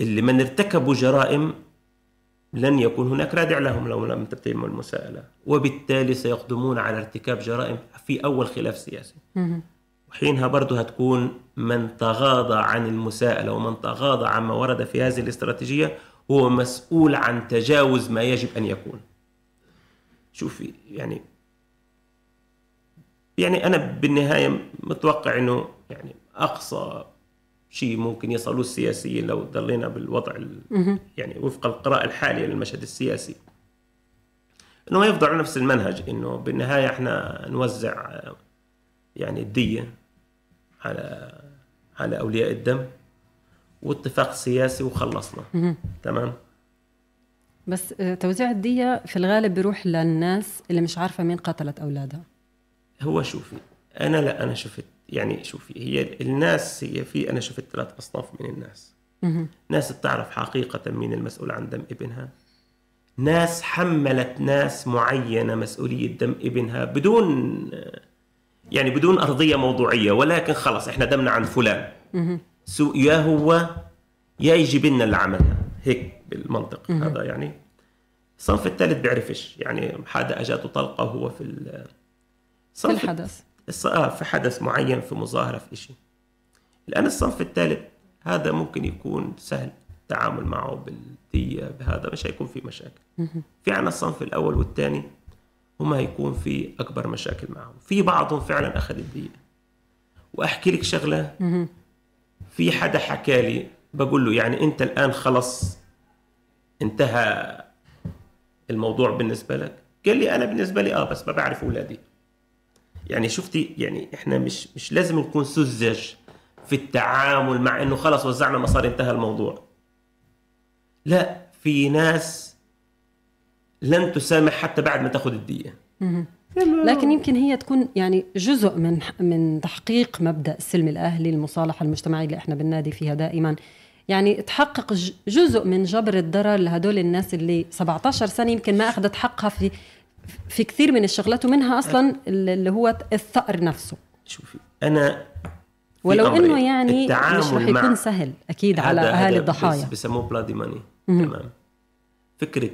اللي من ارتكبوا جرائم لن يكون هناك رادع لهم لو لم تتم المساءلة. وبالتالي سيقدمون على ارتكاب جرائم في أول خلاف سياسي. وحينها برضه هتكون من تغاضى عن المساءلة ومن تغاضى عما ورد في هذه الاستراتيجية هو مسؤول عن تجاوز ما يجب أن يكون. شوفي يعني يعني أنا بالنهاية متوقع أنه يعني أقصى شيء ممكن يصلوا السياسيين لو ضلينا بالوضع ال- يعني وفق القراءة الحالية للمشهد السياسي. إنه ما يفضلوا نفس المنهج إنه بالنهاية إحنا نوزع يعني الدية على على أولياء الدم واتفاق سياسي وخلصنا. تمام؟ بس آه، توزيع الدية في الغالب بيروح للناس اللي مش عارفة مين قتلت أولادها. هو شوفي أنا لا أنا شفت يعني شوفي هي الناس هي في أنا شفت ثلاث أصناف من الناس. ناس بتعرف حقيقة مين المسؤول عن دم ابنها. ناس حملت ناس معينة مسؤولية دم ابنها بدون يعني بدون أرضية موضوعية ولكن خلص إحنا دمنا عن فلان. سو يا هو يا يجي لنا اللي عملها هيك بالمنطق هذا يعني. الصنف الثالث بيعرفش يعني حدا اجاته طلقة وهو في في الحدث. آه في حدث معين في مظاهرة في إشي. الآن الصنف الثالث هذا ممكن يكون سهل التعامل معه بالدية بهذا مش هيكون في مشاكل. في عنا الصنف الأول والثاني. هم هيكون في أكبر مشاكل معهم. في بعضهم فعلا أخذ الدية وأحكي لك شغلة. في حدا حكى لي بقول له يعني أنت الآن خلص انتهى الموضوع بالنسبة لك؟ قال لي أنا بالنسبة لي آه بس ما بعرف أولادي. يعني شفتي يعني إحنا مش مش لازم نكون سذج في التعامل مع إنه خلص وزعنا مصاري انتهى الموضوع. لا في ناس لن تسامح حتى بعد ما تاخذ الدية لكن يمكن هي تكون يعني جزء من من تحقيق مبدأ السلم الأهلي المصالحه المجتمعية اللي إحنا بننادي فيها دائما. يعني تحقق جزء من جبر الضرر لهدول الناس اللي 17 سنة يمكن ما أخذت حقها في في كثير من الشغلات ومنها أصلا اللي هو الثأر نفسه. شوفي أنا ولو. إنه يعني مش رح يكون سهل أكيد على أهالي الضحايا بس- بسموه بلادي ماني تمام. فكرة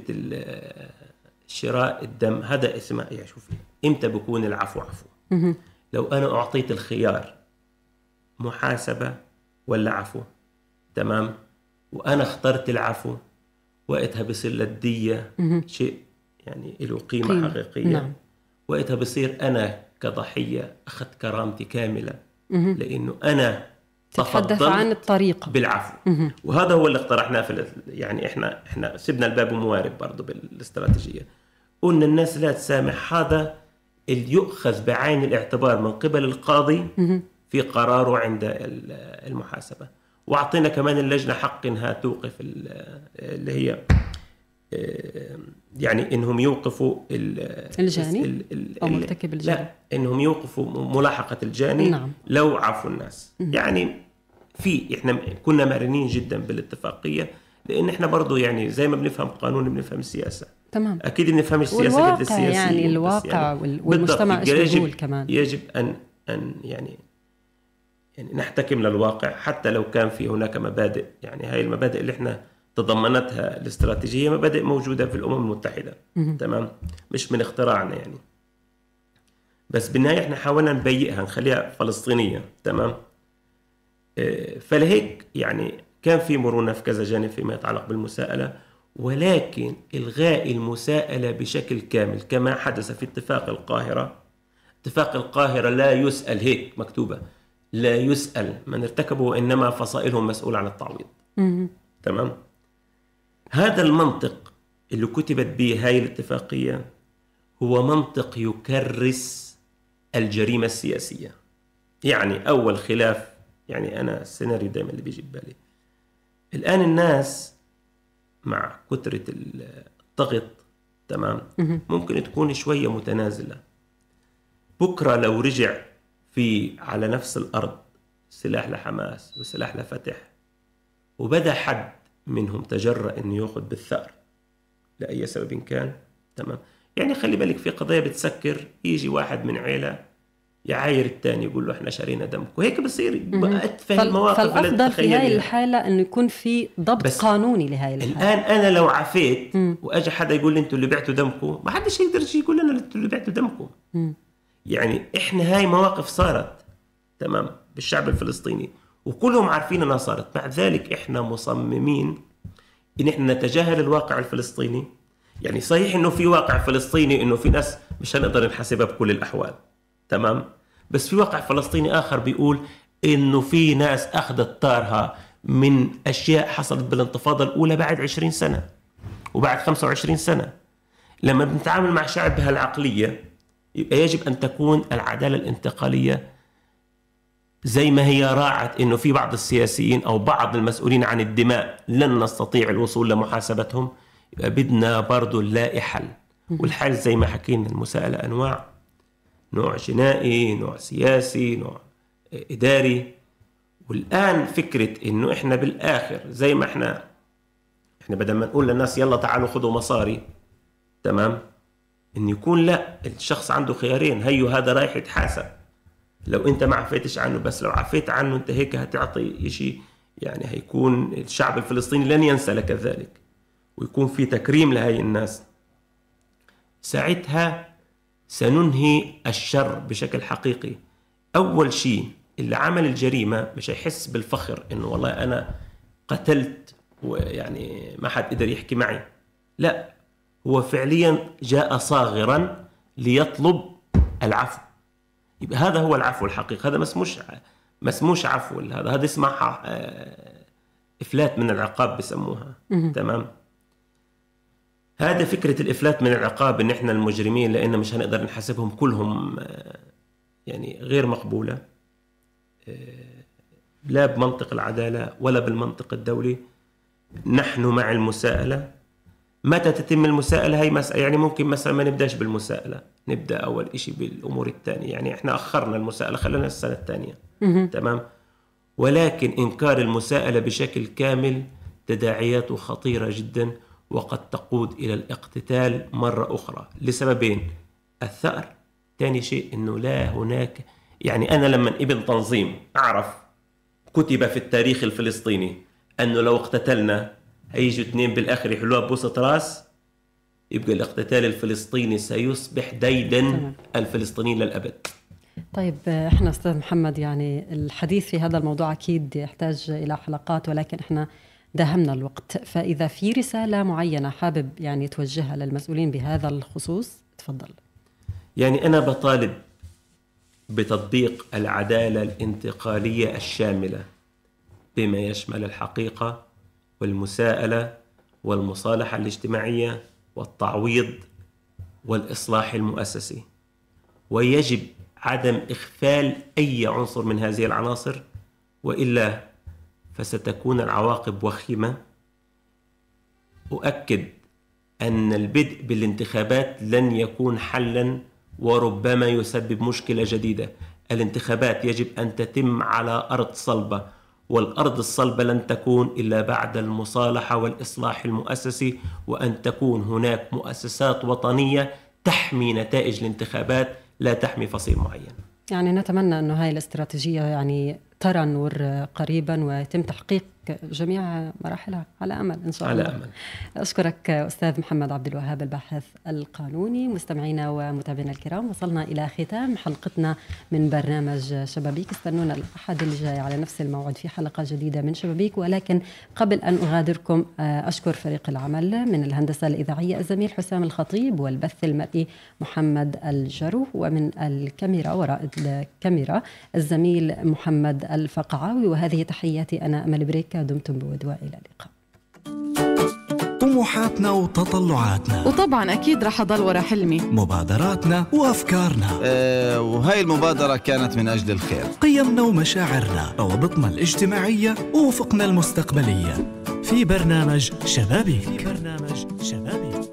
شراء الدم هذا اسمه يا شوفي إمتى بكون العفو عفو؟ لو أنا أعطيت الخيار محاسبة ولا عفو؟ تمام؟ وأنا اخترت العفو وقتها بصير للدية شيء يعني له قيمة, قيمة. حقيقية. نعم. وقتها بصير أنا كضحية أخذت كرامتي كاملة. لأنه أنا تتحدث عن الطريقة بالعفو. وهذا هو اللي اقترحناه في يعني إحنا إحنا سيبنا الباب موارب برضه بالاستراتيجية. قلنا الناس لا تسامح. هذا اللي يؤخذ بعين الاعتبار من قبل القاضي في قراره عند ال- المحاسبة. وأعطينا كمان اللجنة حق إنها توقف ال- اللي هي آه، يعني إنهم يوقفوا ال- الجاني؟ ال- ال- أو ال- مرتكب الجريمة. لا إنهم يوقفوا ملاحقة الجاني نعم. لو عفوا الناس. يعني في إحنا كنا مرنين جدا بالاتفاقية لأن إحنا برضو يعني زي ما بنفهم قانون بنفهم السياسة. تمام. أكيد بنفهم السياسة السياسية يعني الواقع وال- والمجتمع يجب كمان. يجب ان أن يعني يعني نحتكم للواقع. حتى لو كان في هناك مبادئ يعني هاي المبادئ اللي إحنا تضمنتها الاستراتيجية مبادئ موجودة في الأمم المتحدة. مهم. تمام؟ مش من اختراعنا يعني. بس بالنهاية إحنا حاولنا نبيئها نخليها فلسطينية. تمام؟ فلهيك يعني كان في مرونة في كذا جانب فيما يتعلق بالمساءلة ولكن إلغاء المساءلة بشكل كامل كما حدث في اتفاق القاهرة. اتفاق القاهرة لا يسأل هيك مكتوبة لا يسأل من ارتكبه وانما فصائلهم مسؤول عن التعويض. تمام؟ هذا المنطق اللي كتبت به هاي الاتفاقية هو منطق يكرس الجريمة السياسية. يعني أول خلاف يعني أنا السيناريو دائما اللي بيجي ببالي الآن الناس مع كثرة الضغط تمام. ممكن تكون شوية متنازلة. بكرة لو رجع في على نفس الأرض سلاح لحماس وسلاح لفتح وبدأ حد منهم تجرأ إنه يأخذ بالثأر لأي سبب كان تمام؟ يعني خلي بالك في قضايا بتسكر يجي واحد من عيلة يعاير الثاني يقول له إحنا شرينا دمك وهيك بصير. اتفه المواقف فالأفضل في هاي تتخيليها. الحالة إنه يكون في ضبط قانوني لهاي الحالة الآن أنا لو عفيت. واجى حدا يقول لي أنتوا اللي بعتوا دمكم ما حدش يقدر يقول لنا اللي بعتوا دمكم. يعني إحنا هاي مواقف صارت تمام بالشعب الفلسطيني وكلهم عارفين إنها صارت مع ذلك إحنا مصممين إن إحنا نتجاهل الواقع الفلسطيني يعني صحيح إنه في واقع فلسطيني إنه في ناس مش هنقدر نحاسبها بكل الأحوال تمام؟ بس في واقع فلسطيني آخر بيقول إنه في ناس أخذت طارها من أشياء حصلت بالانتفاضة الأولى بعد 20 سنة وبعد 25 سنة. لما بنتعامل مع شعب بهالعقلية يبقى يجب أن تكون العدالة الانتقالية زي ما هي راعت إنه في بعض السياسيين أو بعض المسؤولين عن الدماء لن نستطيع الوصول لمحاسبتهم. يبقى بدنا برضه نلاقي حل والحل زي ما حكينا المساءلة أنواع. نوع جنائي نوع سياسي نوع إداري. والآن فكرة إنه إحنا بالآخر زي ما إحنا إحنا بدل ما نقول للناس يلا تعالوا خذوا مصاري تمام؟ إن يكون لا الشخص عنده خيارين. هيو هذا رايح يتحاسب. لو أنت ما عفيتش عنه بس لو عفيت عنه أنت هيك هتعطي شيء يعني هيكون الشعب الفلسطيني لن ينسى لك ذلك. ويكون في تكريم لهي الناس. ساعتها سننهي الشر بشكل حقيقي. أول شيء اللي عمل الجريمة مش هيحس بالفخر إنه والله أنا قتلت ويعني ما حد قدر يحكي معي. لا هو فعليا جاء صاغرا ليطلب العفو. يبقى هذا هو العفو الحقيقي. هذا ما اسموش ما اسموش عفو. هذا هذا اسمها آه، إفلات من العقاب بسموها. تمام؟ هذا فكرة الإفلات من العقاب إن إحنا المجرمين لأن مش هنقدر نحاسبهم كلهم آه، يعني غير مقبولة آه، لا بمنطق العدالة ولا بالمنطق الدولي. نحن مع المساءلة. متى تتم المساءلة؟ هي مسألة يعني ممكن مثلا ما نبدأش بالمساءلة نبدأ أول شيء بالأمور الثانية. يعني إحنا أخرنا المساءلة خلينا السنة الثانية. تمام؟ ولكن إنكار المساءلة بشكل كامل تداعياته خطيرة جدا. وقد تقود إلى الاقتتال مرة أخرى. لسببين. الثأر. ثاني شيء إنه لا هناك يعني أنا لما ابن تنظيم أعرف كتب في التاريخ الفلسطيني أنه لو اقتتلنا هيجوا اثنين بالآخر يحلوها بوسط راس يبقى الاقتتال الفلسطيني سيصبح ديدا الفلسطينيين للأبد. طيب إحنا أستاذ محمد يعني الحديث في هذا الموضوع أكيد يحتاج إلى حلقات ولكن إحنا داهمنا الوقت. فإذا في رسالة معينة حابب يعني توجهها للمسؤولين بهذا الخصوص تفضل. يعني أنا بطالب بتطبيق العدالة الانتقالية الشاملة بما يشمل الحقيقة والمساءلة والمصالحة الاجتماعية والتعويض والإصلاح المؤسسي. ويجب عدم اغفال أي عنصر من هذه العناصر وإلا فستكون العواقب وخيمة. أؤكد أن البدء بالانتخابات لن يكون حلا وربما يسبب مشكلة جديدة. الانتخابات يجب أن تتم على أرض صلبة والأرض الصلبة لن تكون إلا بعد المصالحة والإصلاح المؤسسي وأن تكون هناك مؤسسات وطنية تحمي نتائج الانتخابات لا تحمي فصيل معين. يعني نتمنى أنه هاي الاستراتيجية يعني ترى النور قريبا ويتم تحقيق جميع مراحلها على أمل إن شاء الله. على أمل. أشكرك أستاذ محمد عبد الوهاب الباحث القانوني. مستمعينا ومتابعينا الكرام وصلنا إلى ختام حلقتنا من برنامج شبابيك. استنونا الأحد الجاي على نفس الموعد في حلقة جديدة من شبابيك. ولكن قبل أن أغادركم أشكر فريق العمل من الهندسة الإذاعية الزميل حسام الخطيب والبث المرئي محمد الجرو ومن الكاميرا وراء الكاميرا الزميل محمد الفقعاوي. وهذه تحياتي أنا أمل بريك. دمتم بود والى اللقاء. طموحاتنا وتطلعاتنا. وطبعا أكيد رح أضل ورا حلمي. مبادراتنا وأفكارنا. آه، وهاي المبادرة كانت من أجل الخير. قيمنا ومشاعرنا روابطنا الاجتماعية وأفقنا المستقبلية. في برنامج شبابيك. برنامج شبابيك.